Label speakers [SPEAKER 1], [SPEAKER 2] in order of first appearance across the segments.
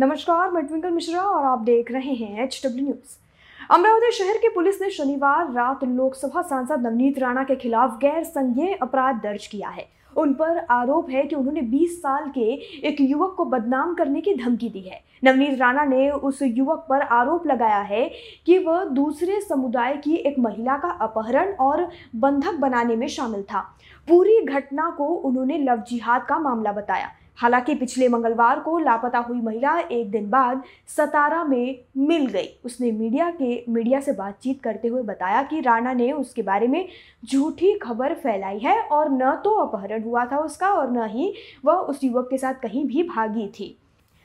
[SPEAKER 1] नमस्कार, मैं ट्विंकल मिश्रा और आप देख रहे हैं एच डब्ल्यू न्यूज़ अमरावती शहर की पुलिस ने शनिवार रात लोकसभा सांसद नवनीत राणा के खिलाफ गैर संज्ञेय अपराध दर्ज किया है। उन पर आरोप है कि उन्होंने 20 साल के एक युवक को बदनाम करने की धमकी दी है। नवनीत राणा ने उस युवक पर आरोप लगाया है कि वह दूसरे समुदाय की एक महिला का अपहरण और बंधक बनाने में शामिल था। पूरी घटना को उन्होंने लव जिहाद का मामला बताया। हालाँकि पिछले मंगलवार को लापता हुई महिला एक दिन बाद सतारा में मिल गई। उसने मीडिया के, मीडिया से बातचीत करते हुए बताया कि राणा ने उसके बारे में झूठी खबर फैलाई है और न तो अपहरण हुआ था उसका और न ही वह उस युवक के साथ कहीं भी भागी थी।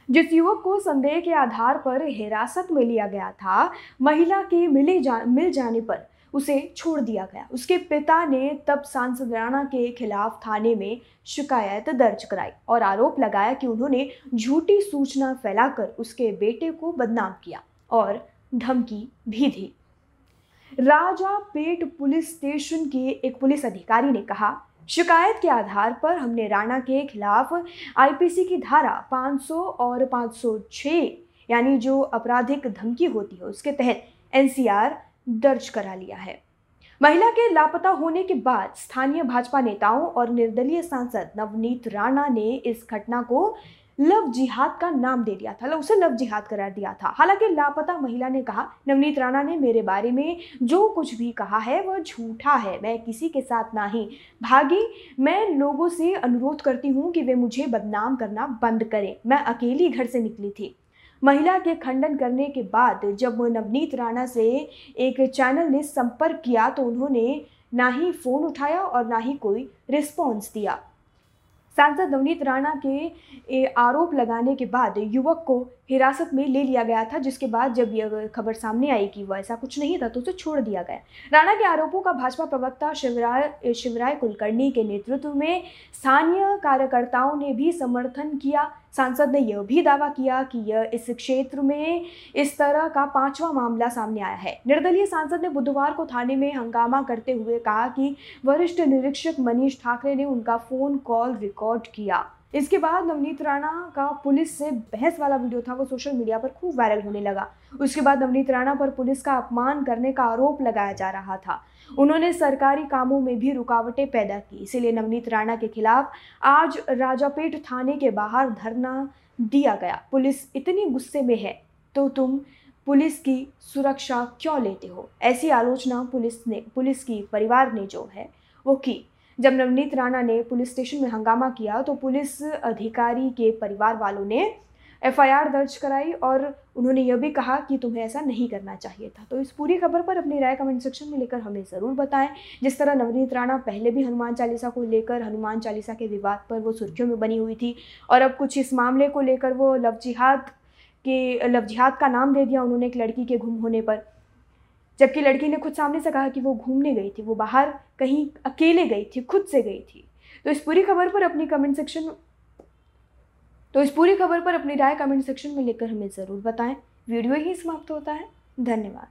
[SPEAKER 1] जिस युवक को संदेह के आधार पर हिरासत में लिया गया था, महिला के मिले जा, मिल जाने पर उसे छोड़ दिया गया। उसके पिता ने तब सांसद राणा के खिलाफ थाने में शिकायत दर्ज कराई और आरोप लगाया कि उन्होंने झूठी सूचना फैलाकर उसके बेटे को बदनाम किया और धमकी भी दी। राजा पेट पुलिस स्टेशन के एक पुलिस अधिकारी ने कहा, शिकायत के आधार पर हमने राणा के खिलाफ आईपीसी की धारा 500 और 506 यानी जो आपराधिक धमकी होती है, उसके तहत एनसीआर दर्ज करा लिया है। महिला के लापता होने के बाद स्थानीय भाजपा नेताओं और निर्दलीय सांसद नवनीत राणा ने इस घटना को लव जिहाद का नाम दे दिया था, उसे लव जिहाद करार दिया था। हालाँकि लापता महिला ने कहा, नवनीत राणा ने मेरे बारे में जो कुछ भी कहा है, वह झूठा है, मैं किसी के साथ ना ही भागी। मैं लोगों से अनुरोध करती हूँ कि वे मुझे बदनाम करना बंद करें। मैं अकेली घर से निकली थी। महिला के खंडन करने के बाद जब नवनीत राणा से एक चैनल ने संपर्क किया तो उन्होंने ना ही फ़ोन उठाया और ना ही कोई रिस्पॉन्स दिया। सांसद नवनीत राणा के आरोप लगाने के बाद युवक को हिरासत में ले लिया गया था, जिसके बाद जब यह खबर सामने आई कि वह ऐसा कुछ नहीं था तो उसे छोड़ दिया गया। राणा के आरोपों का भाजपा प्रवक्ता शिवराय शिवराय कुलकर्णी के नेतृत्व में स्थानीय कार्यकर्ताओं ने भी समर्थन किया। सांसद ने यह भी दावा किया कि यह इस क्षेत्र में इस तरह का पांचवा मामला सामने आया है। निर्दलीय सांसद ने बुधवार को थाने में हंगामा करते हुए कहा कि वरिष्ठ निरीक्षक मनीष ठाकरे ने उनका फ़ोन कॉल रिकॉर्ड किया। इसके बाद नवनीत राणा का पुलिस से बहस वाला वीडियो था, वो सोशल मीडिया पर खूब वायरल होने लगा। उसके बाद नवनीत राणा पर पुलिस का अपमान करने का आरोप लगाया जा रहा था। उन्होंने सरकारी कामों में भी रुकावटें पैदा की, इसीलिए नवनीत राणा के खिलाफ आज राजापेट थाने के बाहर धरना दिया गया। पुलिस इतनी गुस्से में है तो तुम पुलिस की सुरक्षा क्यों लेते हो? ऐसी आलोचना पुलिस ने, पुलिस की परिवार ने जो है, वो की। जब नवनीत राणा ने पुलिस स्टेशन में हंगामा किया तो पुलिस अधिकारी के परिवार वालों ने एफआईआर दर्ज कराई और उन्होंने यह भी कहा कि तुम्हें ऐसा नहीं करना चाहिए था। तो इस पूरी खबर पर अपनी राय कमेंट सेक्शन में लेकर हमें ज़रूर बताएँ। जिस तरह नवनीत राणा पहले भी हनुमान चालीसा को लेकर हनुमान चालीसा के विवाद पर वो सुर्खियों में बनी हुई थी और अब कुछ इस मामले को लेकर वो लव जिहाद के, लव जिहाद का नाम दे दिया उन्होंने एक लड़की के गुम होने पर। जबकि लड़की ने खुद सामने से कहा कि वो घूमने गई थी, वो बाहर कहीं अकेले गई थी, खुद से गई थी। तो इस पूरी खबर पर अपनी कमेंट सेक्शन तो इस पूरी खबर पर अपनी राय कमेंट सेक्शन में लेकर हमें ज़रूर बताएँ। वीडियो ही समाप्त होता है। धन्यवाद।